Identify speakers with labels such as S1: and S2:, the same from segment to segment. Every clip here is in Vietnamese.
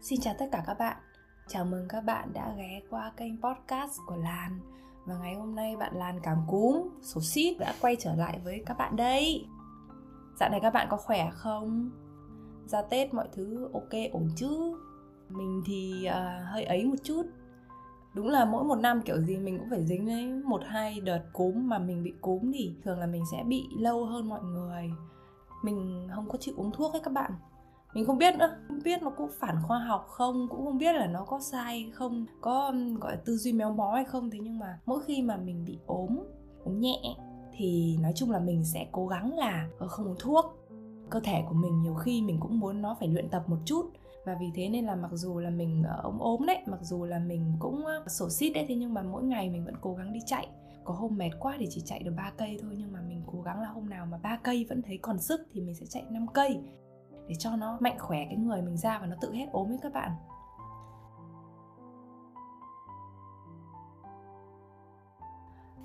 S1: Xin chào tất cả các bạn. Chào mừng các bạn đã ghé qua kênh podcast của Lan. Và ngày hôm nay bạn Lan cảm cúm, số xít đã quay trở lại với các bạn đây. Dạo này các bạn có khỏe không? Ra Tết mọi thứ ok ổn chứ? Mình thì uh, hơi ấy một chút. Đúng là mỗi một năm kiểu gì mình cũng phải dính đấy một hai đợt cúm mà mình bị cúm thì thường là mình sẽ bị lâu hơn mọi người. Mình không có chịu uống thuốc ấy các bạn mình không biết nữa. Không biết nó cũng phản khoa học không, cũng không biết là nó có sai không, có gọi là, tư duy méo mó hay không. Thế nhưng mà mỗi khi mà mình bị ốm ốm nhẹ thì nói chung là mình sẽ cố gắng là ờ, không uống thuốc. Cơ thể của mình nhiều khi mình cũng muốn nó phải luyện tập một chút. Và vì thế nên là mặc dù là mình ờ, ốm ốm đấy, mặc dù là mình cũng sổ xít đấy, thế nhưng mà mỗi ngày mình vẫn cố gắng đi chạy. Có hôm mệt quá thì chỉ chạy được 3 cây thôi, nhưng mà mình cố gắng là hôm nào mà 3 cây vẫn thấy còn sức thì mình sẽ chạy 5 cây để cho nó mạnh khỏe cái người mình ra và nó tự hết ốm ấy các bạn.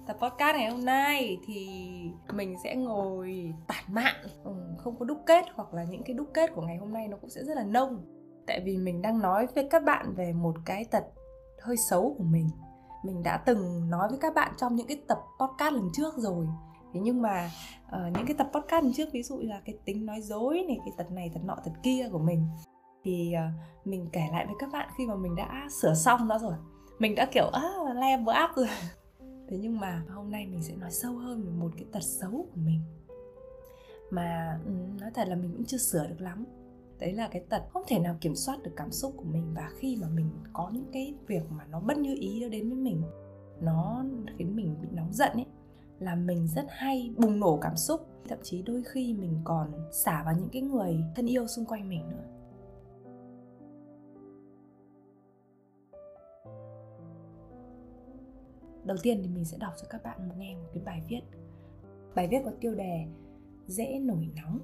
S1: Tập podcast ngày hôm nay thì mình sẽ ngồi tản mạn. Ừ, không có đúc kết hoặc là những cái đúc kết của ngày hôm nay nó cũng sẽ rất là nông. Tại vì mình đang nói với các bạn về một cái tật hơi xấu của mình. Mình đã từng nói với các bạn trong những cái tập podcast lần trước rồi thế nhưng mà uh, những cái tập podcast trước ví dụ là cái tính nói dối này cái tật này tật nọ tật kia của mình thì uh, mình kể lại với các bạn khi mà mình đã sửa xong đó rồi. Mình đã kiểu à, level áp rồi. Thế nhưng mà hôm nay mình sẽ nói sâu hơn về một cái tật xấu của mình. Mà um, nói thật là mình cũng chưa sửa được lắm. Đấy là cái tật không thể nào kiểm soát được cảm xúc của mình và khi mà mình có những cái việc mà nó bất như ý nó đến với mình nó khiến mình bị nóng giận ấy là mình rất hay bùng nổ cảm xúc. Thậm chí đôi khi mình còn xả vào những cái người thân yêu xung quanh mình nữa. Đầu tiên thì mình sẽ đọc cho các bạn nghe một cái bài viết. Bài viết có tiêu đề dễ nổi nóng.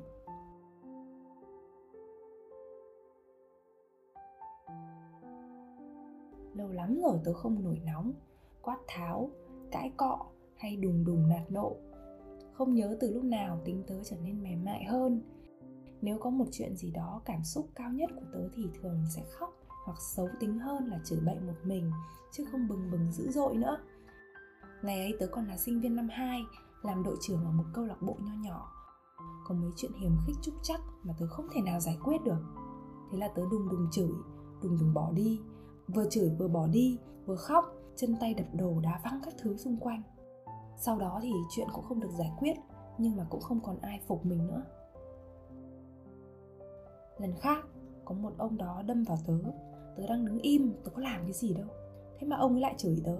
S1: Lâu lắm rồi tớ không nổi nóng, quát tháo, cãi cọ hay đùng đùng nạt nộ không nhớ từ lúc nào tính tớ trở nên mềm mại hơn. Nếu có một chuyện gì đó cảm xúc cao nhất của tớ thì thường sẽ khóc hoặc xấu tính hơn là chửi bậy một mình, chứ không bừng bừng dữ dội nữa. Ngày ấy tớ còn là sinh viên năm 2 làm đội trưởng ở một câu lạc bộ nho nhỏ. Có mấy chuyện hiểm khích trúc chắc mà tớ không thể nào giải quyết được. Thế là tớ đùng đùng chửi, đùng đùng bỏ đi. Vừa chửi vừa bỏ đi, vừa khóc, chân tay đập đồ đá văng các thứ xung quanh sau đó thì chuyện cũng không được giải quyết, nhưng mà cũng không còn ai phục mình nữa. Lần khác, có một ông đó đâm vào tớ. Tớ đang đứng im, tớ có làm cái gì đâu. Thế mà ông ấy lại chửi tớ.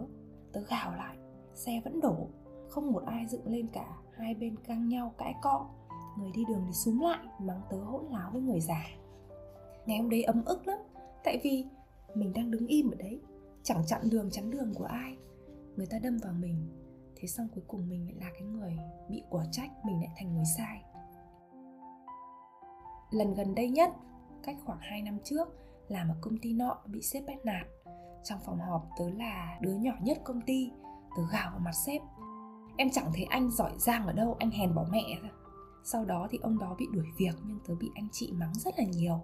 S1: Tớ gào lại, xe vẫn đổ. Không một ai dựng lên cả. Hai bên căng nhau, cãi cọ. Người đi đường thì súng lại, mắng tớ hỗn láo với người già. Ngày hôm đấy ấm ức lắm, tại vì mình đang đứng im ở đấy. Chẳng chặn đường, chắn đường của ai. Người ta đâm vào mình thế xong cuối cùng mình lại là cái người bị quả trách, mình lại thành người sai. Lần gần đây nhất, cách khoảng 2 năm trước làm ở công ty nọ bị sếp bắt nạt. Trong phòng họp, tớ là đứa nhỏ nhất công ty, tớ gào vào mặt sếp. Em chẳng thấy anh giỏi giang ở đâu, anh hèn bỏ mẹ ra. Sau đó thì ông đó bị đuổi việc, nhưng tớ bị anh chị mắng rất là nhiều.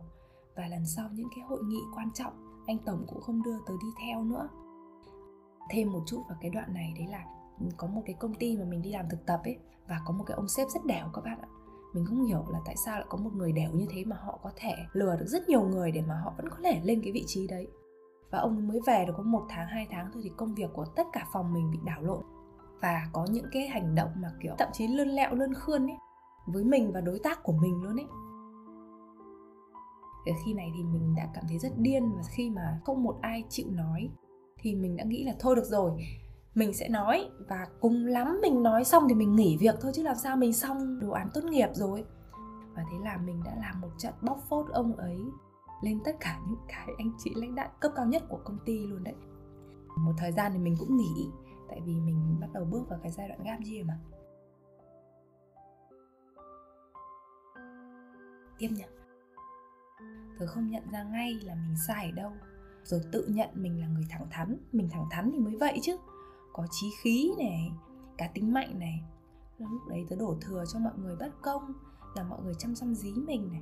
S1: Và lần sau những cái hội nghị quan trọng, anh tổng cũng không đưa tớ đi theo nữa. Thêm một chút vào cái đoạn này đấy là có một cái công ty mà mình đi làm thực tập ấy, và có một cái ông sếp rất đẻo các bạn ạ. Mình không hiểu là tại sao lại có một người đẻo như thế mà họ có thể lừa được rất nhiều người để mà họ vẫn có thể lên cái vị trí đấy. Và ông mới về được có một tháng, hai tháng thôi thì công việc của tất cả phòng mình bị đảo lộn. Và có những cái hành động mà kiểu thậm chí lươn lẹo, lươn khươn ấy, với mình và đối tác của mình luôn ấy. Ở khi này thì mình đã cảm thấy rất điên và khi mà không một ai chịu nói thì mình đã nghĩ là thôi được rồi mình sẽ nói và cùng lắm mình nói xong thì mình nghỉ việc thôi chứ làm sao mình xong đồ án tốt nghiệp rồi. Và thế là mình đã làm một trận bóc phốt ông ấy lên tất cả những cái anh chị lãnh đạo cấp cao nhất của công ty luôn đấy. Một thời gian thì mình cũng nghỉ, tại vì mình bắt đầu bước vào cái giai đoạn gap year mà. Tiếp nhỉ tớ không nhận ra ngay là mình sai ở đâu, rồi tự nhận mình là người thẳng thắn, mình thẳng thắn thì mới vậy chứ có trí khí này cá tính mạnh này. Lúc đấy tớ đổ thừa cho mọi người bất công là mọi người chăm chăm dí mình này.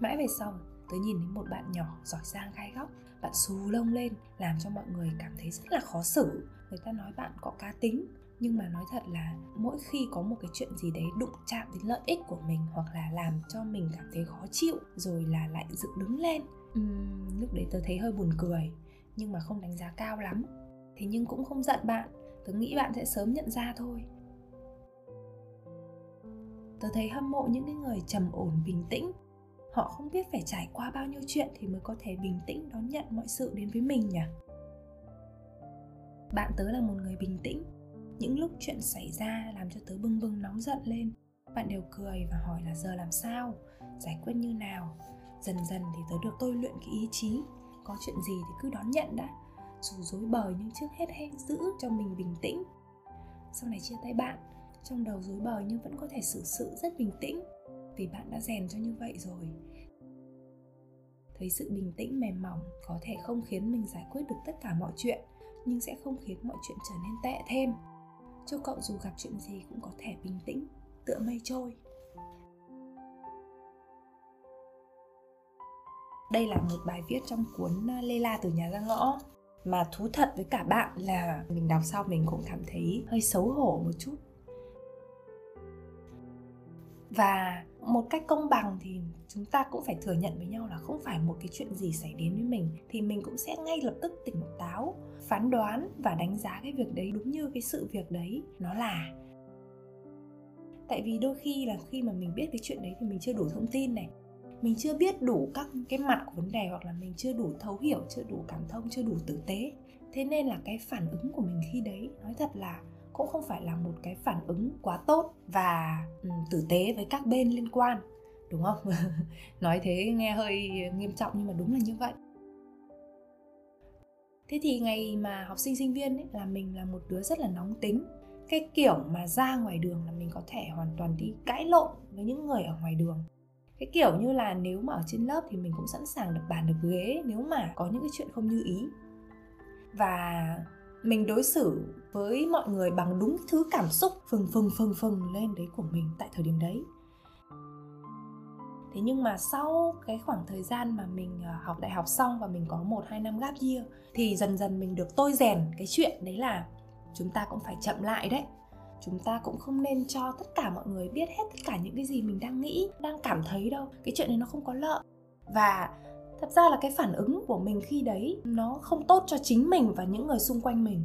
S1: Mãi về sau tớ nhìn thấy một bạn nhỏ giỏi giang gai góc bạn xù lông lên làm cho mọi người cảm thấy rất là khó xử. Người ta nói bạn có cá tính nhưng mà nói thật là mỗi khi có một cái chuyện gì đấy đụng chạm đến lợi ích của mình hoặc là làm cho mình cảm thấy khó chịu rồi là lại dựng đứng lên. Uhm, lúc đấy tớ thấy hơi buồn cười nhưng mà không đánh giá cao lắm thế nhưng cũng không giận bạn tớ nghĩ bạn sẽ sớm nhận ra thôi. Tớ thấy hâm mộ những cái người trầm ổn, bình tĩnh. Họ không biết phải trải qua bao nhiêu chuyện thì mới có thể bình tĩnh đón nhận mọi sự đến với mình nhỉ? Bạn tớ là một người bình tĩnh. Những lúc chuyện xảy ra làm cho tớ bưng bưng nóng giận lên. Bạn đều cười và hỏi là giờ làm sao? Giải quyết như nào? Dần dần thì tớ được tôi luyện cái ý chí. Có chuyện gì thì cứ đón nhận đã dù dối bời nhưng trước hết hãy giữ cho mình bình tĩnh. Sau này chia tay bạn, trong đầu dối bời nhưng vẫn có thể xử sự rất bình tĩnh, vì bạn đã rèn cho như vậy rồi. Thấy sự bình tĩnh, mềm mỏng có thể không khiến mình giải quyết được tất cả mọi chuyện, nhưng sẽ không khiến mọi chuyện trở nên tệ thêm. Cho cậu dù gặp chuyện gì cũng có thể bình tĩnh, tựa mây trôi. Đây là một bài viết trong cuốn Lê La từ nhà ra ngõ mà thú thật với cả bạn là mình đọc sau mình cũng cảm thấy hơi xấu hổ một chút. Và một cách công bằng thì chúng ta cũng phải thừa nhận với nhau là không phải một cái chuyện gì xảy đến với mình, thì mình cũng sẽ ngay lập tức tỉnh táo, phán đoán và đánh giá cái việc đấy đúng như cái sự việc đấy nó là. Tại vì đôi khi là khi mà mình biết cái chuyện đấy thì mình chưa đủ thông tin này mình chưa biết đủ các cái mặt của vấn đề hoặc là mình chưa đủ thấu hiểu chưa đủ cảm thông chưa đủ tử tế. Thế nên là cái phản ứng của mình khi đấy nói thật là cũng không phải là một cái phản ứng quá tốt và tử tế với các bên liên quan đúng không? Nói thế nghe hơi nghiêm trọng nhưng mà đúng là như vậy. Thế thì ngày mà học sinh sinh viên ấy, là mình là một đứa rất là nóng tính. Cái kiểu mà ra ngoài đường là mình có thể hoàn toàn đi cãi lộn với những người ở ngoài đường cái kiểu như là nếu mà ở trên lớp thì mình cũng sẵn sàng được bàn được ghế nếu mà có những cái chuyện không như ý. Và mình đối xử với mọi người bằng đúng thứ cảm xúc phừng phừng phừng phừng lên đấy của mình tại thời điểm đấy. Thế nhưng mà sau cái khoảng thời gian mà mình à, học đại học xong và mình có một, hai năm gap year thì dần dần mình được tôi rèn cái chuyện đấy là chúng ta cũng phải chậm lại đấy chúng ta cũng không nên cho tất cả mọi người biết hết tất cả những cái gì mình đang nghĩ, đang cảm thấy đâu. Cái chuyện này nó không có lợi. Và thật ra là cái phản ứng của mình khi đấy, nó không tốt cho chính mình và những người xung quanh mình.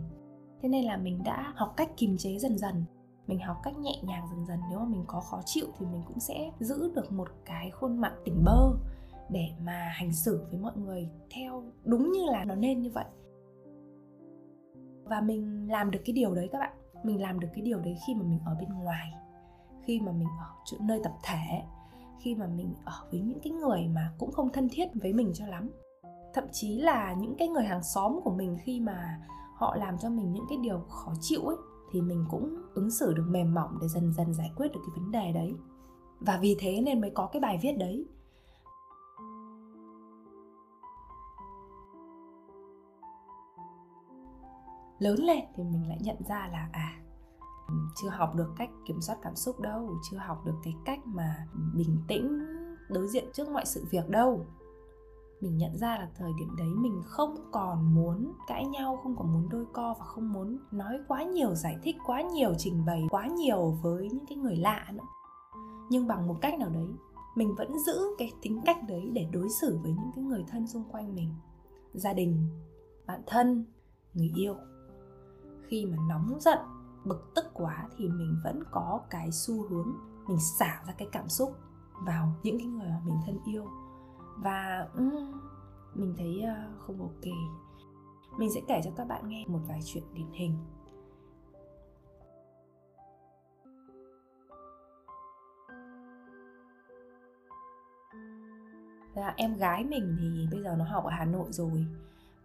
S1: Thế nên là mình đã học cách kiềm chế dần dần. Mình học cách nhẹ nhàng dần dần. Nếu mà mình có khó chịu thì mình cũng sẽ giữ được một cái khuôn mặt tỉnh bơ để mà hành xử với mọi người theo đúng như là nó nên như vậy. Và mình làm được cái điều đấy các bạn mình làm được cái điều đấy khi mà mình ở bên ngoài, khi mà mình ở chỗ nơi tập thể, khi mà mình ở với những cái người mà cũng không thân thiết với mình cho lắm. Thậm chí là những cái người hàng xóm của mình khi mà họ làm cho mình những cái điều khó chịu ấy, thì mình cũng ứng xử được mềm mỏng để dần dần giải quyết được cái vấn đề đấy. Và vì thế nên mới có cái bài viết đấy. Lớn lên thì mình lại nhận ra là à chưa học được cách kiểm soát cảm xúc đâu, chưa học được cái cách mà bình tĩnh, đối diện trước mọi sự việc đâu. Mình nhận ra là thời điểm đấy mình không còn muốn cãi nhau, không còn muốn đôi co và không muốn nói quá nhiều, giải thích quá nhiều, trình bày quá nhiều với những cái người lạ nữa. Nhưng bằng một cách nào đấy, mình vẫn giữ cái tính cách đấy để đối xử với những cái người thân xung quanh mình. Gia đình, bạn thân, người yêu khi mà nóng giận bực tức quá thì mình vẫn có cái xu hướng mình xả ra cái cảm xúc vào những cái người mà mình thân yêu. Và um, mình thấy uh, không ok. Mình sẽ kể cho các bạn nghe một vài chuyện điển hình. Là em gái mình thì bây giờ nó học ở Hà Nội rồi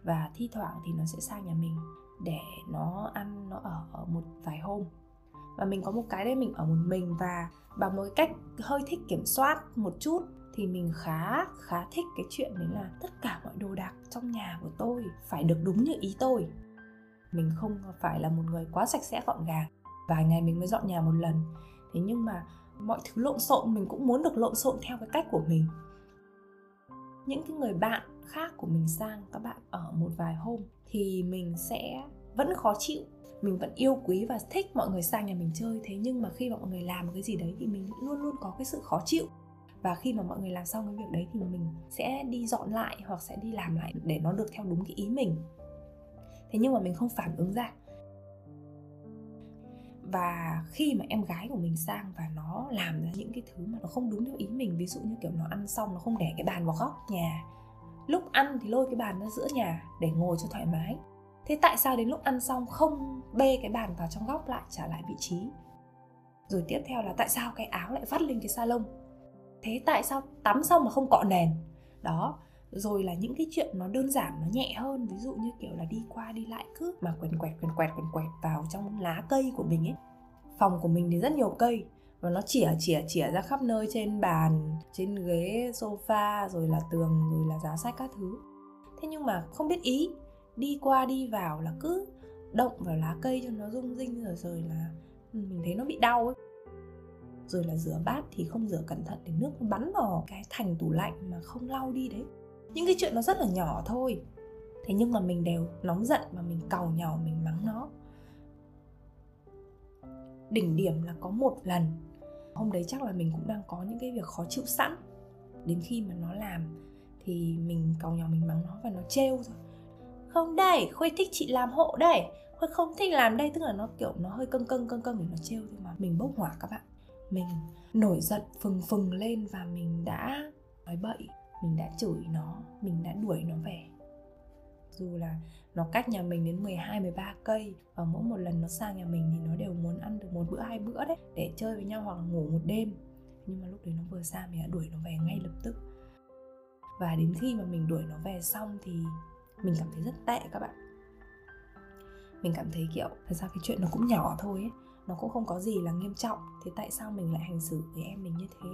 S1: và thi thoảng thì nó sẽ sang nhà mình để nó ăn nó ở, ở một vài hôm. Và mình có một cái đấy mình ở một mình và bằng một cách hơi thích kiểm soát một chút thì mình khá khá thích cái chuyện đấy là tất cả mọi đồ đạc trong nhà của tôi phải được đúng như ý tôi. Mình không phải là một người quá sạch sẽ gọn gàng vài ngày mình mới dọn nhà một lần. Thế nhưng mà mọi thứ lộn xộn mình cũng muốn được lộn xộn theo cái cách của mình. Những cái người bạn khác của mình sang các bạn ở một vài hôm thì mình sẽ vẫn khó chịu. Mình vẫn yêu quý và thích mọi người sang nhà mình chơi. Thế nhưng mà khi mà mọi người làm một cái gì đấy thì mình luôn luôn có cái sự khó chịu. Và khi mà mọi người làm xong cái việc đấy thì mình sẽ đi dọn lại hoặc sẽ đi làm lại để nó được theo đúng cái ý mình. Thế nhưng mà mình không phản ứng ra. Và khi mà em gái của mình sang và nó làm ra những cái thứ mà nó không đúng theo ý mình, ví dụ như kiểu nó ăn xong, nó không để cái bàn vào góc nhà lúc ăn thì lôi cái bàn ra giữa nhà để ngồi cho thoải mái. Thế tại sao đến lúc ăn xong không bê cái bàn vào trong góc lại trả lại vị trí? Rồi tiếp theo là tại sao cái áo lại vắt lên cái salon? Thế tại sao tắm xong mà không cọ nền? Đó, rồi là những cái chuyện nó đơn giản, nó nhẹ hơn. Ví dụ như kiểu là đi qua đi lại cứ mà quần quẹt quần quẹt quần quẹt vào trong lá cây của mình ấy. Phòng của mình thì rất nhiều cây và nó chỉa chỉa chỉa ra khắp nơi trên bàn, trên ghế sofa, rồi là tường, rồi là giá sách các thứ. Thế nhưng mà không biết ý, đi qua đi vào là cứ động vào lá cây cho nó rung rinh, rồi rồi là mình thấy nó bị đau ấy. Rồi là rửa bát thì không rửa cẩn thận thì nước nó bắn vào cái thành tủ lạnh mà không lau đi đấy. Những cái chuyện nó rất là nhỏ thôi. Thế nhưng mà mình đều nóng giận và mình cầu nhỏ mình mắng nó. Đỉnh điểm là có một lần hôm đấy chắc là mình cũng đang có những cái việc khó chịu sẵn. Đến khi mà nó làm thì mình cầu nhỏ mình mắng nó và nó trêu rồi không đây, khuê thích chị làm hộ đây. Khuê không thích làm đây, tức là nó kiểu nó hơi cân cân cân cân để nó trêu thôi mà. Mình bốc hỏa các bạn. Mình nổi giận phừng phừng lên và mình đã nói bậy. Mình đã chửi nó, mình đã đuổi nó về dù là nó cách nhà mình đến 12 13 cây và mỗi một lần nó sang nhà mình thì nó đều muốn ăn được một bữa, hai bữa đấy, để chơi với nhau hoặc là ngủ một đêm. Nhưng mà lúc đấy nó vừa sang mình đã đuổi nó về ngay lập tức. Và đến khi mà mình đuổi nó về xong thì mình cảm thấy rất tệ các bạn. Mình cảm thấy kiểu, thật ra cái chuyện nó cũng nhỏ thôi ấy, nó cũng không có gì là nghiêm trọng. Thế tại sao mình lại hành xử với em mình như thế?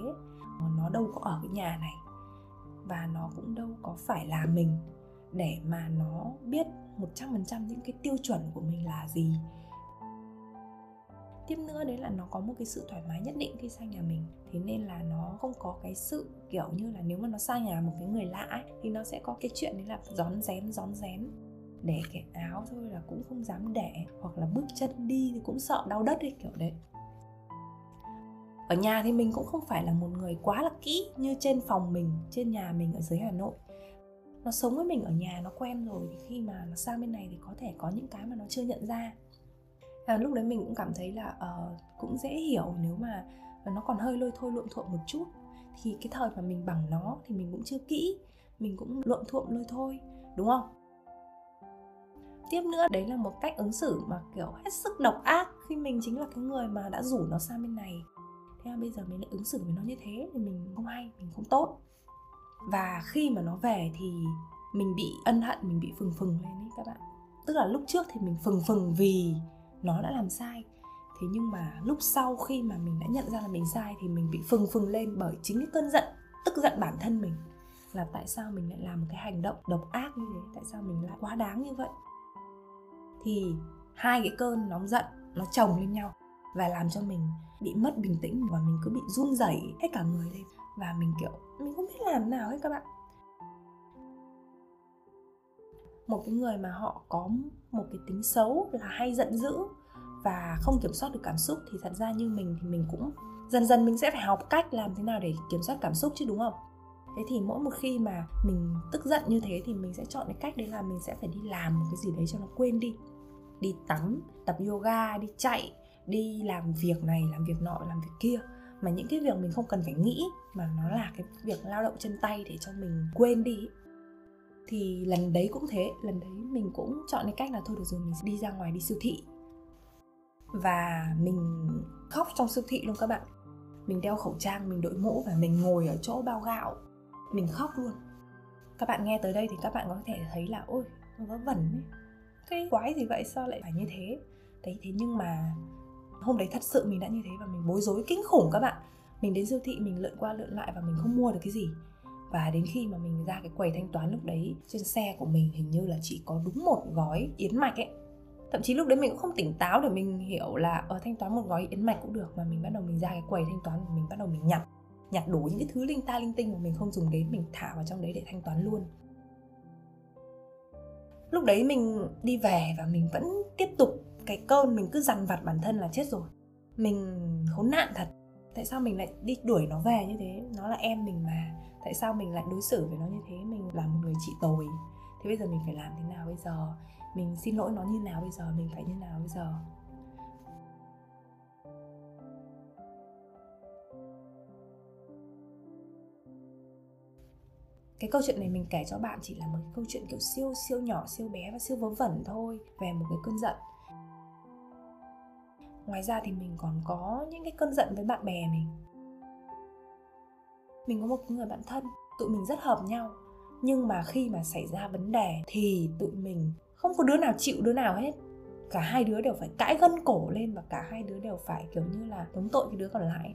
S1: Nó đâu có ở cái nhà này và nó cũng đâu có phải là mình để mà nó biết 100% những cái tiêu chuẩn của mình là gì. Tiếp nữa đấy là nó có một cái sự thoải mái nhất định khi sang nhà mình. Thế nên là nó không có cái sự kiểu như là nếu mà nó sang nhà một cái người lạ ấy, thì nó sẽ có cái chuyện đấy là gión rén gión rén. Để cái áo thôi là cũng không dám để hoặc là bước chân đi thì cũng sợ đau đất ấy kiểu đấy. Ở nhà thì mình cũng không phải là một người quá là kỹ như trên phòng mình trên nhà mình ở dưới hà nội nó sống với mình ở nhà nó quen rồi thì khi mà nó sang bên này thì có thể có những cái mà nó chưa nhận ra. À, lúc đấy mình cũng cảm thấy là uh, cũng dễ hiểu nếu mà nó còn hơi lôi thôi luộm thuộm một chút. Thì cái thời mà mình bằng nó thì mình cũng chưa kỹ mình cũng luộm thuộm lôi thôi đúng không? Tiếp nữa đấy là một cách ứng xử mà kiểu hết sức độc ác khi mình chính là cái người mà đã rủ nó sang bên này. Thế mà bây giờ mình lại ứng xử với nó như thế thì mình không hay mình không tốt và khi mà nó về thì mình bị ân hận, mình bị phừng phừng lên ấy các bạn. Tức là lúc trước thì mình phừng phừng vì nó đã làm sai. Thế nhưng mà lúc sau khi mà mình đã nhận ra là mình sai thì mình bị phừng phừng lên bởi chính cái cơn giận, tức giận bản thân mình. Là tại sao mình lại làm một cái hành động độc ác như thế? Tại sao mình lại quá đáng như vậy? Thì hai cái cơn nóng giận nó chồng lên nhau và làm cho mình bị mất bình tĩnh và mình cứ bị run rẩy hết cả người lên. Và mình, kiểu mình không biết làm nào hết các bạn. Một cái người mà họ có một cái tính xấu là hay giận dữ và không kiểm soát được cảm xúc thì thật ra như mình thì mình cũng dần dần mình sẽ phải học cách làm thế nào để kiểm soát cảm xúc chứ, đúng không? Thế thì mỗi một khi mà mình tức giận như thế thì mình sẽ chọn cái cách đấy là mình sẽ phải đi làm một cái gì đấy cho nó quên đi. Đi tắm, tập yoga, đi chạy, đi làm việc này, làm việc nọ, làm việc kia mà những cái việc mình không cần phải nghĩ mà nó là cái việc lao động chân tay để cho mình quên đi thì lần đấy cũng thế. Lần đấy mình cũng chọn cái cách là thôi được rồi, mình đi ra ngoài đi siêu thị. Và mình khóc trong siêu thị luôn các bạn. Mình đeo khẩu trang, mình đội mũ và mình ngồi ở chỗ bao gạo. Mình khóc luôn. Các bạn nghe tới đây thì các bạn có thể thấy là, ôi, nó vớ vẩn ấy. Cái quái gì vậy? Sao lại phải như thế? Đấy, thế nhưng mà hôm đấy thật sự mình đã như thế và mình bối rối kinh khủng các bạn. Mình đến siêu thị, mình lượn qua lượn lại và mình không mua được cái gì. Và đến khi mà mình ra cái quầy thanh toán lúc đấy, trên xe của mình hình như là chỉ có đúng một gói yến mạch ấy. Thậm chí lúc đấy mình cũng không tỉnh táo để mình hiểu là ở thanh toán một gói yến mạch cũng được, mà mình bắt đầu mình ra cái quầy thanh toán và mình, bắt đầu mình nhặt nhặt đủ những cái thứ linh ta linh tinh mà mình không dùng đến, mình thả vào trong đấy để thanh toán luôn. Lúc đấy mình đi về và mình vẫn tiếp tục cái cơn mình cứ dằn vặt bản thân là chết rồi. Mình khốn nạn thật. Tại sao mình lại đi đuổi nó về như thế? Nó là em mình mà. Tại sao mình lại đối xử với nó như thế? Mình là một người chị tồi. Thế bây giờ mình phải làm thế nào bây giờ? Mình xin lỗi nó như nào bây giờ? Mình phải như nào bây giờ? Cái câu chuyện này mình kể cho bạn chỉ là một cái câu chuyện kiểu siêu siêu nhỏ, siêu bé và siêu vớ vẩn thôi. Về một cái cơn giận ngoài ra thì mình còn có những cái cơn giận với bạn bè mình. Mình có một người bạn thân, tụi mình rất hợp nhau. Nhưng mà khi mà xảy ra vấn đề thì tụi mình không có đứa nào chịu đứa nào hết. Cả hai đứa đều phải cãi gân cổ lên và cả hai đứa đều phải kiểu như là tống tội cái đứa còn lại.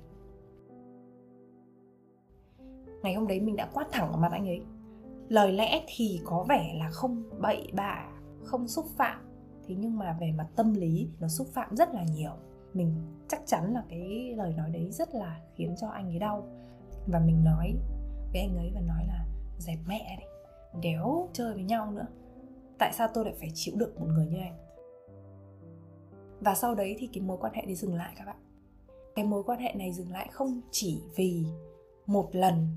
S1: Ngày hôm đấy mình đã quát thẳng vào mặt anh ấy. Lời lẽ thì có vẻ là không bậy bạ, không xúc phạm thế nhưng mà về mặt tâm lý, nó xúc phạm rất là nhiều. Mình chắc chắn là cái lời nói đấy rất là khiến cho anh ấy đau. Và mình nói với anh ấy và nói là, dẹp mẹ đi, đéo chơi với nhau nữa. Tại sao tôi lại phải chịu đựng một người như anh? Và sau đấy thì cái mối quan hệ đấy dừng lại các bạn. Cái mối quan hệ này dừng lại không chỉ vì một lần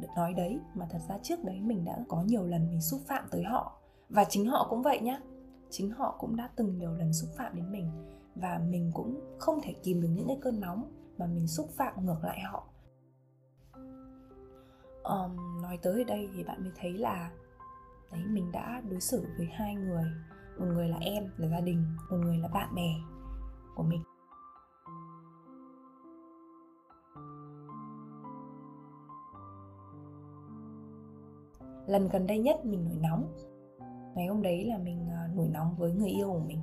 S1: được nói đấy, mà thật ra trước đấy mình đã có nhiều lần mình xúc phạm tới họ. Và chính họ cũng vậy nhá chính họ cũng đã từng nhiều lần xúc phạm đến mình và mình cũng không thể kìm được những cái cơn nóng mà mình xúc phạm ngược lại họ. Um, nói tới đây thì bạn mới thấy là đấy mình đã đối xử với hai người một người là em là gia đình một người là bạn bè của mình. Lần gần đây nhất mình nổi nóng ngày hôm đấy là mình ờ, nổi nóng với người yêu của mình.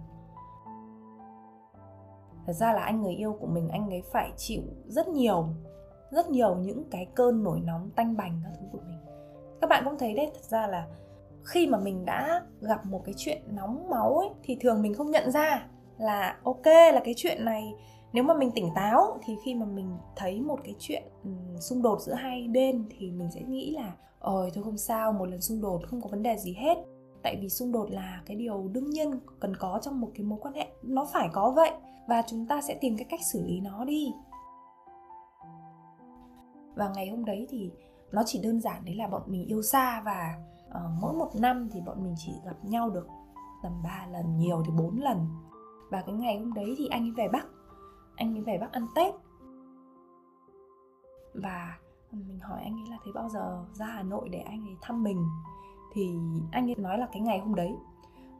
S1: Thật ra là anh người yêu của mình anh ấy phải chịu rất nhiều rất nhiều những cái cơn nổi nóng tanh bành các thứ của mình. Các bạn cũng thấy đấy thật ra là khi mà mình đã gặp một cái chuyện nóng máu ấy thì thường mình không nhận ra là ok là cái chuyện này nếu mà mình tỉnh táo thì khi mà mình thấy một cái chuyện um, xung đột giữa hai bên thì mình sẽ nghĩ là ôi thôi không sao một lần xung đột không có vấn đề gì hết tại vì xung đột là cái điều đương nhiên cần có trong một cái mối quan hệ. Nó phải có vậy và chúng ta sẽ tìm cái cách xử lý nó đi. Và ngày hôm đấy thì nó chỉ đơn giản đấy là bọn mình yêu xa và uh, mỗi một năm thì bọn mình chỉ gặp nhau được tầm 3 lần nhiều thì 4 lần. Và cái ngày hôm đấy thì anh ấy về bắc. Anh ấy về bắc ăn tết. Và mình hỏi anh ấy là thế bao giờ ra hà nội để anh ấy thăm mình? Thì anh ấy nói là cái ngày hôm đấy.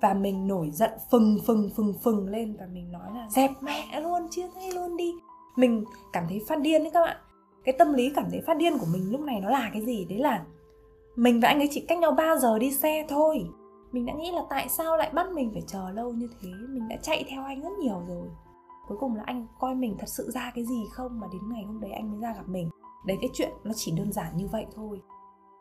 S1: Và mình nổi giận phừng phừng phừng phừng lên và mình nói là dẹp mẹ luôn, chia tay luôn đi. Mình cảm thấy phát điên đấy các bạn. Cái tâm lý cảm thấy phát điên của mình lúc này nó là cái gì? Đấy là mình và anh ấy chỉ cách nhau 3 giờ đi xe thôi. Mình đã nghĩ là tại sao lại bắt mình phải chờ lâu như thế? Mình đã chạy theo anh rất nhiều rồi. Cuối cùng là anh coi mình thật sự ra cái gì không mà đến ngày hôm đấy anh mới ra gặp mình. Đấy, cái chuyện nó chỉ đơn giản như vậy thôi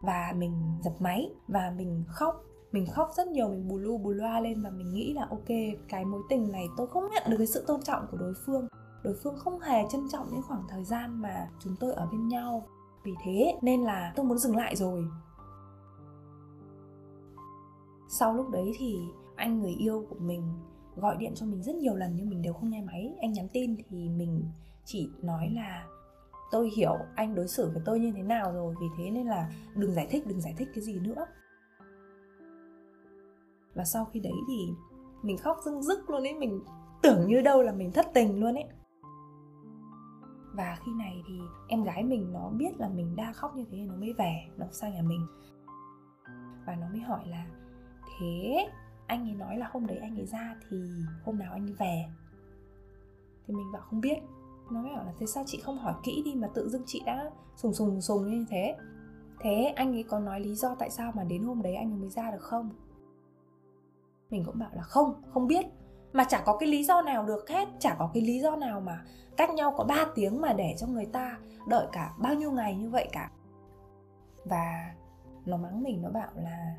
S1: và mình dập máy, và mình khóc. Mình khóc rất nhiều, mình bù lu, bù loa lên và mình nghĩ là, ok, cái mối tình này tôi không nhận được cái sự tôn trọng của đối phương. Đối phương không hề trân trọng những khoảng thời gian mà chúng tôi ở bên nhau. Vì thế nên là tôi muốn dừng lại rồi. Sau lúc đấy thì anh người yêu của mình gọi điện cho mình rất nhiều lần nhưng mình đều không nghe máy. Anh nhắn tin thì mình chỉ nói là tôi hiểu anh đối xử với tôi như thế nào rồi, vì thế nên là đừng giải thích, đừng giải thích cái gì nữa. Và sau khi đấy thì mình khóc rưng rức luôn ấy, mình tưởng như đâu là mình thất tình luôn ấy. Và khi này thì em gái mình nó biết là mình đang khóc như thế, nó mới về, nó sang nhà mình. Và nó mới hỏi là, thế anh ấy nói là hôm đấy anh ấy ra thì hôm nào anh ấy về? Thì mình bảo không biết nó mới bảo là, thế sao chị không hỏi kỹ đi mà tự dưng chị đã sùng sùng sùng như thế? Thế anh ấy có nói lý do tại sao mà đến hôm đấy anh ấy mới ra được không? Mình cũng bảo là, không không biết. Mà chả có cái lý do nào được hết, chả có cái lý do nào mà cách nhau có 3 tiếng mà để cho người ta đợi cả bao nhiêu ngày như vậy cả. Và nó mắng mình, nó bảo là,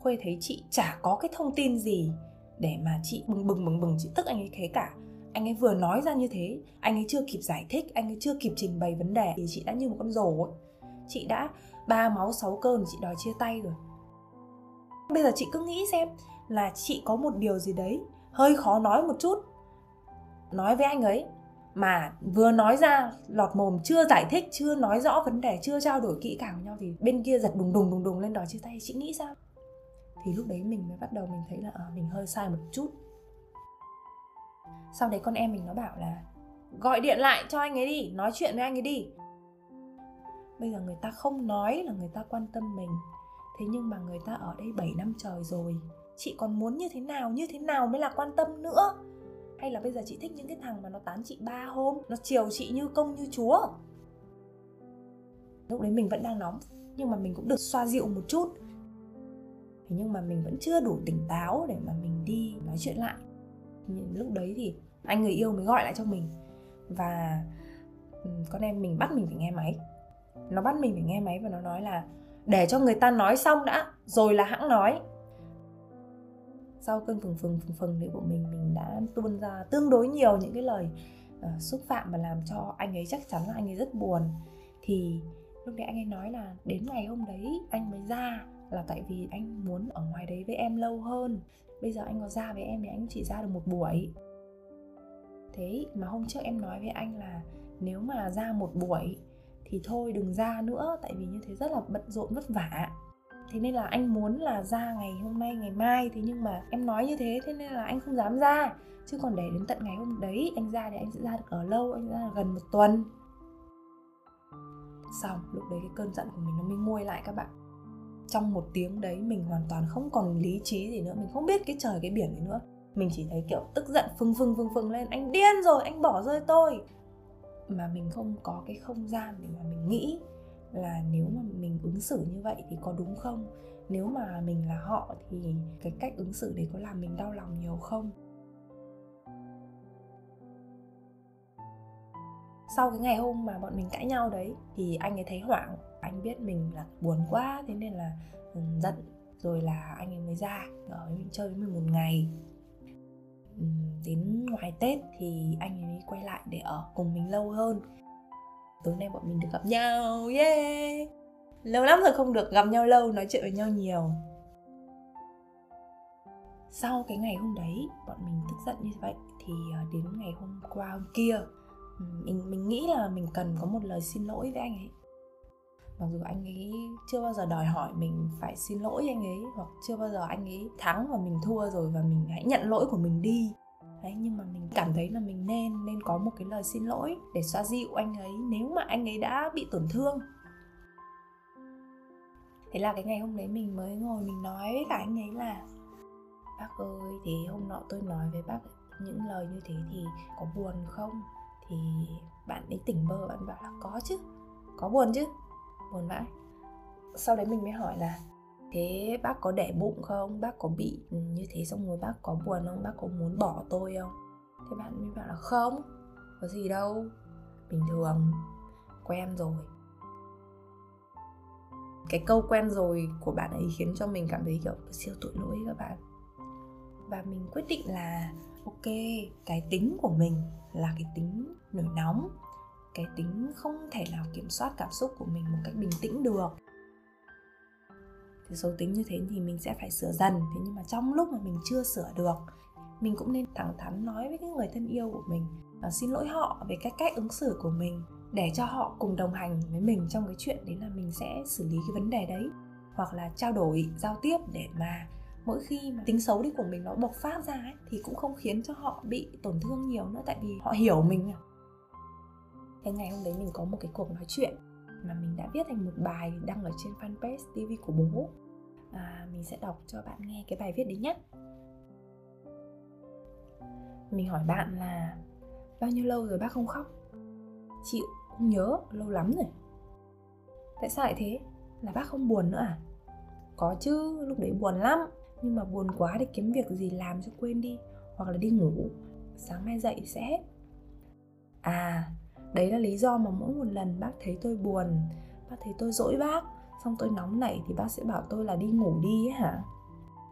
S1: khuê thấy chị chả có cái thông tin gì để mà chị bừng bừng bừng bừng, chị tức anh ấy thế cả anh ấy vừa nói ra như thế anh ấy chưa kịp giải thích anh ấy chưa kịp trình bày vấn đề thì chị đã như một con rồ ấy. Chị đã ba máu sáu cơn chị đòi chia tay rồi. Bây giờ chị cứ nghĩ xem là chị có một điều gì đấy hơi khó nói một chút. Nói với anh ấy mà vừa nói ra lọt mồm chưa giải thích chưa nói rõ vấn đề chưa trao đổi kỹ càng với nhau thì bên kia giật đùng đùng đùng đùng lên đòi chia tay. Chị nghĩ sao? Thì lúc đấy mình mới bắt đầu mình thấy là à, mình hơi sai một chút sau đấy con em mình nó bảo là, gọi điện lại cho anh ấy đi, nói chuyện với anh ấy đi. Bây giờ người ta không nói là người ta quan tâm mình. Thế nhưng mà người ta ở đây 7 năm trời rồi, chị còn muốn như thế nào, như thế nào mới là quan tâm nữa? Hay là bây giờ chị thích những cái thằng mà nó tán chị ba hôm, nó chiều chị như công như chúa? Lúc đấy mình vẫn đang nóng, nhưng mà mình cũng được xoa dịu một chút. Thế nhưng mà mình vẫn chưa đủ tỉnh táo để mà mình đi nói chuyện lại lúc đấy thì anh người yêu mới gọi lại cho mình. Và ừ, con em mình bắt mình phải nghe máy. Nó bắt mình phải nghe máy và nó nói là để cho người ta nói xong đã rồi là hãng nói. Sau cơn phừng phừng phừng phừng thì của mình mình đã tuôn ra tương đối nhiều những cái lời uh, xúc phạm và làm cho anh ấy chắc chắn là anh ấy rất buồn. Thì lúc đấy anh ấy nói là đến ngày hôm đấy anh mới ra là tại vì anh muốn ở ngoài đấy với em lâu hơn bây giờ anh có ra với em thì anh chỉ ra được một buổi. Thế mà hôm trước em nói với anh là nếu mà ra một buổi thì thôi đừng ra nữa, tại vì như thế rất là bận rộn, vất vả. Thế nên là anh muốn là ra ngày hôm nay, ngày mai, thế nhưng mà em nói như thế thế nên là anh không dám ra. Chứ còn để đến tận ngày hôm đấy, anh ra thì anh sẽ ra được ở lâu, anh ra được gần một tuần. Xong, lúc đấy cái cơn giận của mình nó mới nguôi lại các bạn trong một tiếng đấy mình hoàn toàn không còn lý trí gì nữa, mình không biết cái trời, cái biển gì nữa. Mình chỉ thấy kiểu tức giận, phừng phừng phừng phừng lên, anh điên rồi, anh bỏ rơi tôi. Mà mình không có cái không gian để mà mình nghĩ là nếu mà mình ứng xử như vậy thì có đúng không? Nếu mà mình là họ thì cái cách ứng xử đấy có làm mình đau lòng nhiều không? Sau cái ngày hôm mà bọn mình cãi nhau đấy, thì anh ấy thấy hoảng. Anh biết mình là buồn quá, thế nên là ừ, giận, rồi là anh ấy mới ra, ở với mình chơi với mình một ngày. Ừ, đến ngoài tết thì anh ấy quay lại để ở cùng mình lâu hơn. Tối nay bọn mình được gặp nhau, yeah! Lâu lắm rồi không được gặp nhau lâu, nói chuyện với nhau nhiều. Sau cái ngày hôm đấy, bọn mình tức giận như vậy, thì ờ, đến ngày hôm qua hôm kia mình mình nghĩ là mình cần có một lời xin lỗi với anh ấy. Mặc dù anh ấy chưa bao giờ đòi hỏi mình phải xin lỗi anh ấy, hoặc chưa bao giờ anh ấy thắng và mình thua rồi và mình hãy nhận lỗi của mình đi. Đấy, nhưng mà mình cảm thấy là mình nên nên có một cái lời xin lỗi để xoa dịu anh ấy nếu mà anh ấy đã bị tổn thương. Thế là cái ngày hôm đấy mình mới ngồi mình nói với cả anh ấy là, bác ơi thì hôm nọ tôi nói với bác những lời như thế thì có buồn không? Thì bạn ấy tỉnh bơ, bạn bảo là có chứ, có buồn chứ, buồn vãi sau đấy mình mới hỏi là thế bác có đẻ bụng không? Bác có bị như thế xong rồi bác có buồn không? Bác có muốn bỏ tôi không? Thế bạn mới bảo là không, có gì đâu, bình thường, quen rồi. Cái câu quen rồi của bạn ấy khiến cho mình cảm thấy kiểu siêu tội lỗi các bạn. Và mình quyết định là ok, cái tính của mình là cái tính nổi nóng. Cái tính không thể nào kiểm soát cảm xúc của mình một cách bình tĩnh được. Thì xấu tính như thế thì mình sẽ phải sửa dần. Thế nhưng mà trong lúc mà mình chưa sửa được, mình cũng nên thẳng thắn nói với cái người thân yêu của mình và xin lỗi họ về cái cách ứng xử của mình để cho họ cùng đồng hành với mình trong cái chuyện đấy là mình sẽ xử lý cái vấn đề đấy. Hoặc là trao đổi, giao tiếp để mà mỗi khi mà tính xấu đi của mình nó bộc phát ra ấy, thì cũng không khiến cho họ bị tổn thương nhiều nữa tại vì họ hiểu mình thế ngày hôm đấy mình có một cái cuộc nói chuyện mà mình đã viết thành một bài đăng ở trên fanpage TV của bố à, mình sẽ đọc cho bạn nghe cái bài viết đấy nhé. Mình hỏi bạn là bao nhiêu lâu rồi bác không khóc? Chịu không nhớ lâu lắm rồi. Tại sao lại thế? Là bác không buồn nữa à? Có chứ lúc đấy buồn lắm nhưng mà buồn quá thì kiếm việc gì làm cho quên đi, hoặc là đi ngủ. Sáng mai dậy sẽ hết. À đấy là lý do mà mỗi một lần bác thấy tôi buồn, bác thấy tôi dỗi bác, xong tôi nóng nảy thì bác sẽ bảo tôi là đi ngủ đi ấy hả?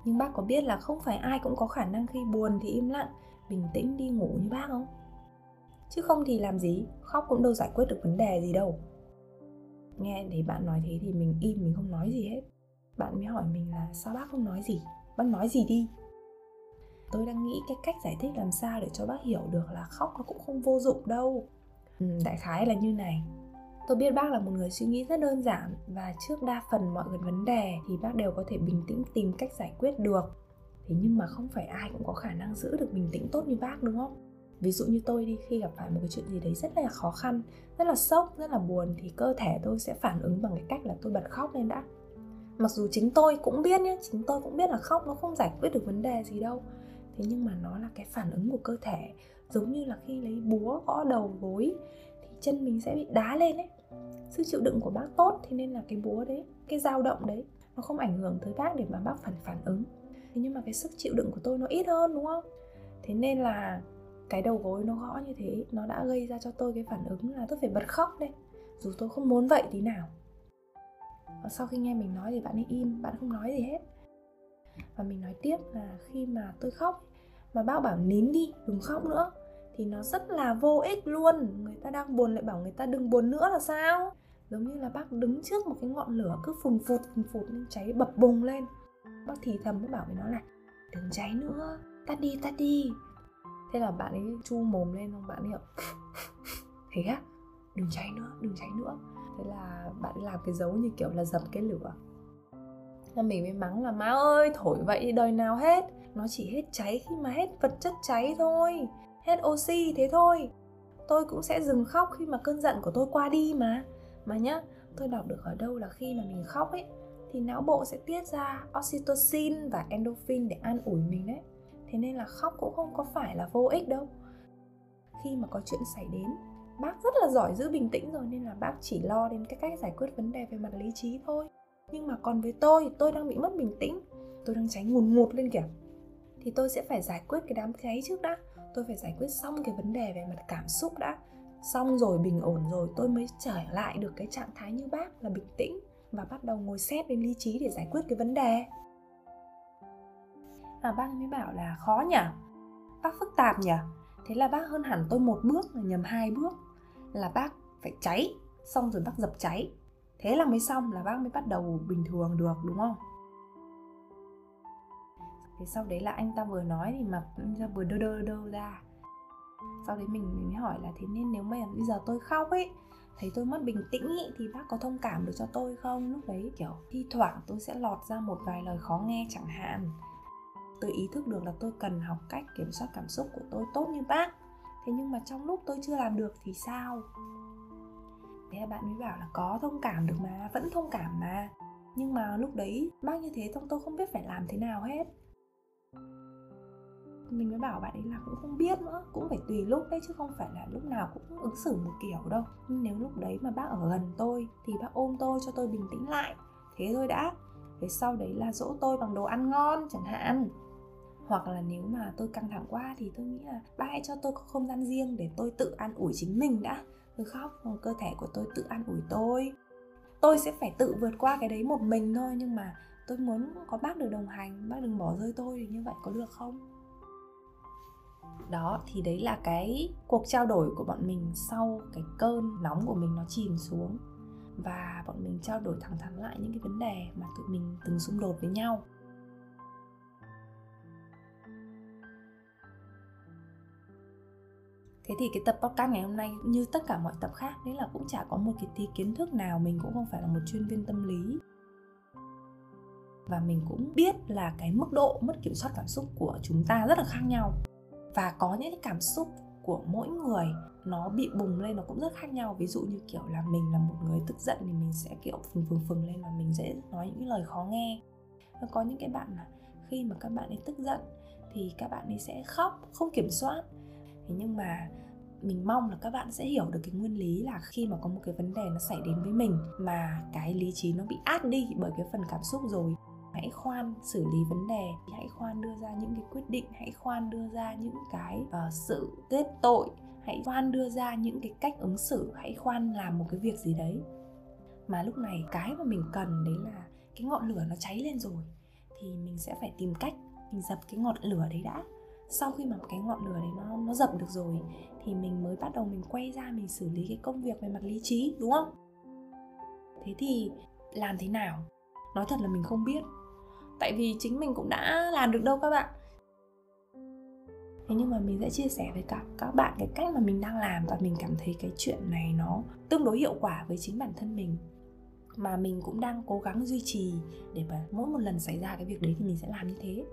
S1: Nhưng bác có biết là không phải ai cũng có khả năng khi buồn thì im lặng, bình tĩnh đi ngủ như bác không? Chứ không thì làm gì? Khóc cũng đâu giải quyết được vấn đề gì đâu. Nghe thấy bạn nói thế thì mình im, mình không nói gì hết bạn mới hỏi mình là sao bác không nói gì? Bác nói gì đi? Tôi đang nghĩ cái cách giải thích làm sao để cho bác hiểu được là khóc nó cũng không vô dụng đâu. Ừ, đại khái là như này. Tôi biết bác là một người suy nghĩ rất đơn giản và trước đa phần mọi người vấn đề thì bác đều có thể bình tĩnh tìm cách giải quyết được. Thế nhưng mà không phải ai cũng có khả năng giữ được bình tĩnh tốt như bác đúng không? Ví dụ như tôi đi khi gặp phải một cái chuyện gì đấy rất là khó khăn rất là sốc rất là buồn thì cơ thể tôi sẽ phản ứng bằng cái cách là tôi bật khóc lên đã mặc dù chính tôi cũng biết nhé chính tôi cũng biết là khóc nó không giải quyết được vấn đề gì đâu. Thế nhưng mà nó là cái phản ứng của cơ thể. Giống như là khi lấy búa, gõ đầu, gối, thì chân mình sẽ bị đá lên ấy. Sức chịu đựng của bác tốt, thế nên là cái búa đấy, cái dao động đấy, nó không ảnh hưởng tới bác để mà bác phản phản ứng. Thế nhưng mà cái sức chịu đựng của tôi nó ít hơn, đúng không? Thế nên là cái đầu gối nó gõ như thế, nó đã gây ra cho tôi cái phản ứng là tôi phải bật khóc đây. Dù tôi không muốn vậy tí nào và sau khi nghe mình nói thì bạn ấy im, bạn không nói gì hết. Và mình nói tiếp là khi mà tôi khóc mà bác bảo nín đi, đừng khóc nữa, thì nó rất là vô ích luôn. Người ta đang buồn lại bảo người ta đừng buồn nữa là sao? Giống như là bác đứng trước một cái ngọn lửa cứ phùn phụt phùn phụt lên cháy bập bùng lên. Bác thì thầm mới bảo với nó là, đừng cháy nữa, tắt đi tắt đi. Thế là bạn ấy chu mồm lên, xong bạn ấy bảo, thế á, đừng cháy nữa, đừng cháy nữa thế là bạn làm cái dấu như kiểu là dập cái lửa. Là mình mới mắng là, má ơi, thổi vậy đời nào hết. Nó chỉ hết cháy khi mà hết vật chất cháy thôi. Hết oxy thế thôi. Tôi cũng sẽ dừng khóc khi mà cơn giận của tôi qua đi mà. Mà nhá, tôi đọc được ở đâu là khi mà mình khóc ấy, thì não bộ sẽ tiết ra oxytocin và endorphin để an ủi mình đấy. Thế nên là khóc cũng không có phải là vô ích đâu. Khi mà có chuyện xảy đến bác rất là giỏi giữ bình tĩnh rồi nên là bác chỉ lo đến cái cách giải quyết vấn đề về mặt lý trí thôi. Nhưng mà còn với tôi tôi đang bị mất bình tĩnh. Tôi đang cháy ngùn ngụt lên kìa. Thì tôi sẽ phải giải quyết cái đám cháy trước đã. Tôi phải giải quyết xong cái vấn đề về mặt cảm xúc đã. Xong rồi bình ổn rồi, tôi mới trở lại được cái trạng thái như bác là bình tĩnh và bắt đầu ngồi xét đến lý trí để giải quyết cái vấn đề. À bác mới bảo là khó nhỉ? Bác phức tạp nhỉ? Thế là bác hơn hẳn tôi một bước là nhầm hai bước là bác phải cháy xong rồi bác dập cháy. Thế là mới xong là bác mới bắt đầu bình thường được đúng không? Thế sau đấy là anh ta vừa nói thì mặt anh ta vừa đơ đơ đơ ra. Sau đấy mình, mình mới hỏi là thế nên nếu mà bây giờ tôi khóc ấy thấy tôi mất bình tĩnh ý, thì bác có thông cảm được cho tôi không? Lúc đấy kiểu thi thoảng tôi sẽ lọt ra một vài lời khó nghe chẳng hạn. Tôi ý thức được là tôi cần học cách kiểm soát cảm xúc của tôi tốt như bác thế nhưng mà trong lúc tôi chưa làm được thì sao? Thế là bạn mới bảo là có thông cảm được mà, vẫn thông cảm mà. Nhưng mà lúc đấy, bác như thế xong tôi không biết phải làm thế nào hết. Mình mới bảo bạn ấy là cũng không biết nữa, cũng phải tùy lúc đấy chứ không phải là lúc nào cũng ứng xử một kiểu đâu. Nhưng nếu lúc đấy mà bác ở gần tôi thì bác ôm tôi cho tôi bình tĩnh lại. Thế thôi đã. Thế sau đấy là dỗ tôi bằng đồ ăn ngon chẳng hạn hoặc là nếu mà tôi căng thẳng quá thì tôi nghĩ là bác hãy cho tôi có không gian riêng để tôi tự an ủi chính mình đã. Tôi khóc cơ thể của tôi tự an ủi tôi. Tôi sẽ phải tự vượt qua cái đấy một mình thôi, nhưng mà tôi muốn có bác được đồng hành, bác đừng bỏ rơi tôi, thì như vậy có được không? Đó, thì đấy là cái cuộc trao đổi của bọn mình sau cái cơn nóng của mình nó chìm xuống. Và bọn mình trao đổi thẳng thắn lại những cái vấn đề mà tụi mình từng xung đột với nhau. Thế thì cái tập podcast ngày hôm nay như tất cả mọi tập khác, đấy là cũng chả có một cái tí kiến thức nào, mình cũng không phải là một chuyên viên tâm lý. Và mình cũng biết là cái mức độ mất kiểm soát cảm xúc của chúng ta rất là khác nhau. Và có những cái cảm xúc của mỗi người, nó bị bùng lên nó cũng rất khác nhau. Ví dụ như kiểu là mình là một người tức giận thì mình sẽ kiểu phừng phừng phừng lên và mình dễ nói những lời khó nghe. Và có những cái bạn là khi mà các bạn ấy tức giận thì các bạn ấy sẽ khóc, không kiểm soát thế nhưng mà mình mong là các bạn sẽ hiểu được cái nguyên lý là khi mà có một cái vấn đề nó xảy đến với mình mà cái lý trí nó bị át đi bởi cái phần cảm xúc rồi hãy khoan xử lý vấn đề hãy khoan đưa ra những cái quyết định hãy khoan đưa ra những cái uh, sự kết tội hãy khoan đưa ra những cái cách ứng xử hãy khoan làm một cái việc gì đấy. Mà lúc này cái mà mình cần đấy là cái ngọn lửa nó cháy lên rồi thì mình sẽ phải tìm cách mình dập cái ngọn lửa đấy đã sau khi mà cái ngọn lửa đấy nó nó dập được rồi, thì mình mới bắt đầu mình quay ra mình xử lý cái công việc về mặt lý trí, đúng không? Thế thì làm thế nào? Nói thật là mình không biết. Tại vì chính mình cũng đã làm được đâu các bạn. Thế nhưng mà mình sẽ chia sẻ với cả các bạn cái cách mà mình đang làm và mình cảm thấy cái chuyện này nó tương đối hiệu quả với chính bản thân mình. Mà mình cũng đang cố gắng duy trì để mà mỗi một lần xảy ra cái việc đấy thì mình sẽ làm như thế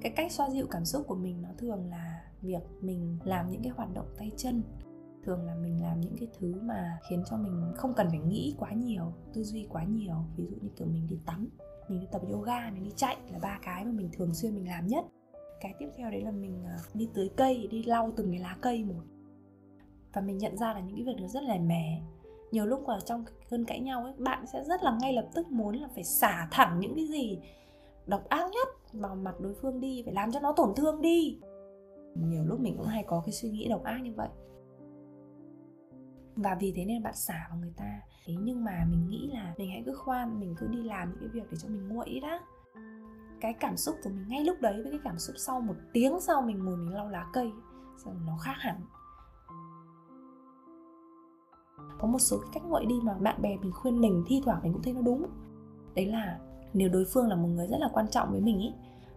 S1: cái cách xoa dịu cảm xúc của mình nó thường là việc mình làm những cái hoạt động tay chân. Thường là mình làm những cái thứ mà khiến cho mình không cần phải nghĩ quá nhiều, tư duy quá nhiều. Ví dụ như kiểu mình đi tắm, mình đi tập yoga, mình đi chạy là ba cái mà mình thường xuyên mình làm nhất. Cái tiếp theo đấy là mình à, đi tưới cây, đi lau từng cái lá cây một. Và mình nhận ra là những cái việc nó rất là mẻ. Nhiều lúc vào trong cơn cãi nhau ấy, bạn sẽ rất là ngay lập tức muốn là phải xả thẳng những cái gì độc ác nhất vào mặt đối phương đi, phải làm cho nó tổn thương đi. Nhiều lúc mình cũng hay có cái suy nghĩ độc ác như vậy. Và vì thế nên bạn xả vào người ta. Thế nhưng mà mình nghĩ là mình hãy cứ khoan, mình cứ đi làm những cái việc để cho mình nguội đã. Cái cảm xúc của mình ngay lúc đấy với cái cảm xúc sau, một tiếng sau mình ngồi mình lau lá cây nó khác hẳn. Có một số cái cách nguội đi mà bạn bè mình khuyên mình, thi thoảng mình cũng thấy nó đúng. Đấy là nếu đối phương là một người rất là quan trọng với mình ý,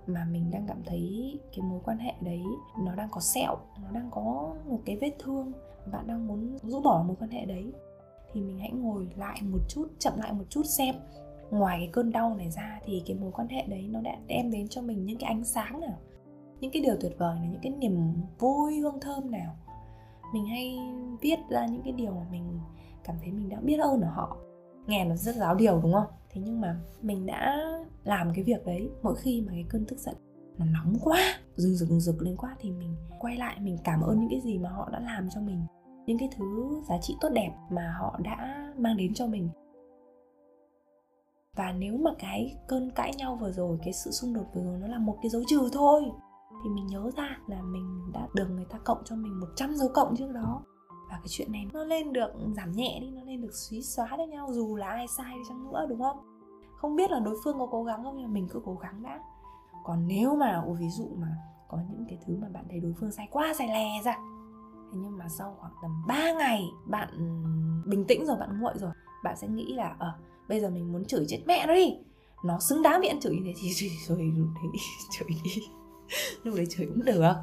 S1: mà mình đang cảm thấy cái mối quan hệ đấy nó đang có sẹo, nó đang có một cái vết thương, bạn đang muốn rũ bỏ mối quan hệ đấy, thì mình hãy ngồi lại một chút, chậm lại một chút xem. Ngoài cái cơn đau này ra thì cái mối quan hệ đấy nó đã đem đến cho mình những cái ánh sáng nào, những cái điều tuyệt vời này, những cái niềm vui, hương thơm nào. Mình hay viết ra những cái điều mà mình cảm thấy mình đã biết ơn ở họ nghe nó rất giáo điều, đúng không? Thế nhưng mà mình đã làm cái việc đấy, mỗi khi mà cái cơn tức giận nó nóng quá rừng rực rực lên quá thì mình quay lại, mình cảm ơn những cái gì mà họ đã làm cho mình, những cái thứ giá trị tốt đẹp mà họ đã mang đến cho mình. Và nếu mà cái cơn cãi nhau vừa rồi, cái sự xung đột vừa rồi nó là một cái dấu trừ thôi, thì mình nhớ ra là mình đã được người ta cộng cho mình 100 dấu cộng trước đó và cái chuyện này nó lên được ừ, giảm nhẹ đi, nó lên được xí xóa cho nhau, dù là ai sai đi chăng nữa, đúng không? Không biết là đối phương có cố gắng không, nhưng mà mình cứ cố gắng đã. Còn nếu mà, ví dụ mà có những cái thứ mà bạn thấy đối phương sai quá, sai lè ra, thế nhưng mà sau khoảng tầm 3 ngày bạn ừ, bình tĩnh rồi, bạn nguội rồi, bạn sẽ nghĩ là ờ bây giờ mình muốn chửi chết mẹ nó đi. Nó xứng đáng bị ăn chửi như thế thì rồi lúc đấy chửi đi. Lúc đấy chửi cũng được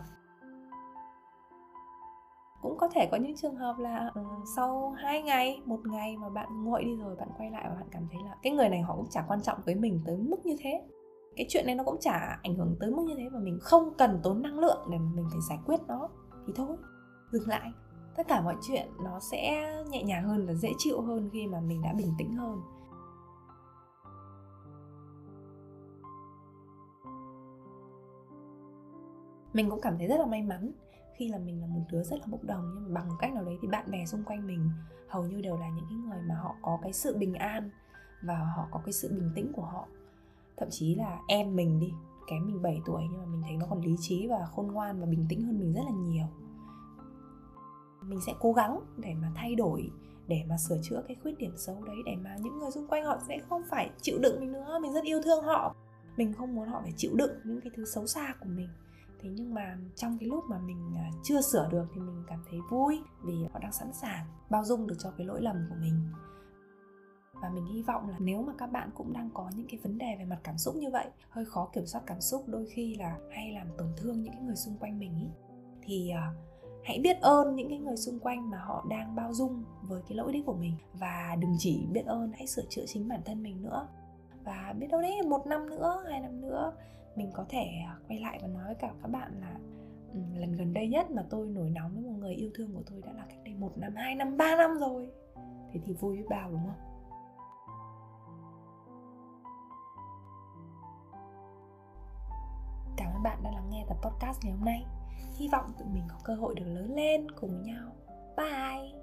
S1: cũng có thể có những trường hợp là uh, sau hai ngày một ngày mà bạn nguội đi rồi bạn quay lại và bạn cảm thấy là cái người này họ cũng chả quan trọng với mình tới mức như thế. Cái chuyện này nó cũng chả ảnh hưởng tới mức như thế mà mình không cần tốn năng lượng để mà mình phải giải quyết nó. Thì thôi dừng lại. Tất cả mọi chuyện nó sẽ nhẹ nhàng hơn và dễ chịu hơn khi mà mình đã bình tĩnh hơn. Mình cũng cảm thấy rất là may mắn khi là mình là một đứa rất là bốc đồng, nhưng mà bằng cách nào đấy thì bạn bè xung quanh mình hầu như đều là những cái người mà họ có cái sự bình an và họ có cái sự bình tĩnh của họ. Thậm chí là em mình đi, kém mình 7 tuổi nhưng mà mình thấy nó còn lý trí và khôn ngoan và bình tĩnh hơn mình rất là nhiều. Mình sẽ cố gắng để mà thay đổi, để mà sửa chữa cái khuyết điểm xấu đấy, để mà những người xung quanh họ sẽ không phải chịu đựng mình nữa. Mình rất yêu thương họ. Mình không muốn họ phải chịu đựng những cái thứ xấu xa của mình thế nhưng mà trong cái lúc mà mình à, chưa sửa được thì mình cảm thấy vui vì họ đang sẵn sàng bao dung được cho cái lỗi lầm của mình. Và mình hy vọng là nếu mà các bạn cũng đang có những cái vấn đề về mặt cảm xúc như vậy hơi khó kiểm soát cảm xúc đôi khi là hay làm tổn thương những cái người xung quanh mình ý thì uh, hãy biết ơn những cái người xung quanh mà họ đang bao dung với cái lỗi đấy của mình. Và đừng chỉ biết ơn hãy sửa chữa chính bản thân mình nữa. Và biết đâu đấy một năm nữa hai năm nữa mình có thể à, quay lại và nói với cả các bạn là lần gần đây nhất mà tôi nổi nóng với một người yêu thương của tôi đã là cách đây một năm, hai năm, ba năm rồi. Thế thì vui biết bao đúng không? Cảm ơn bạn đã lắng nghe tập podcast ngày hôm nay. Hy vọng tụi mình có cơ hội được lớn lên cùng nhau. Bye!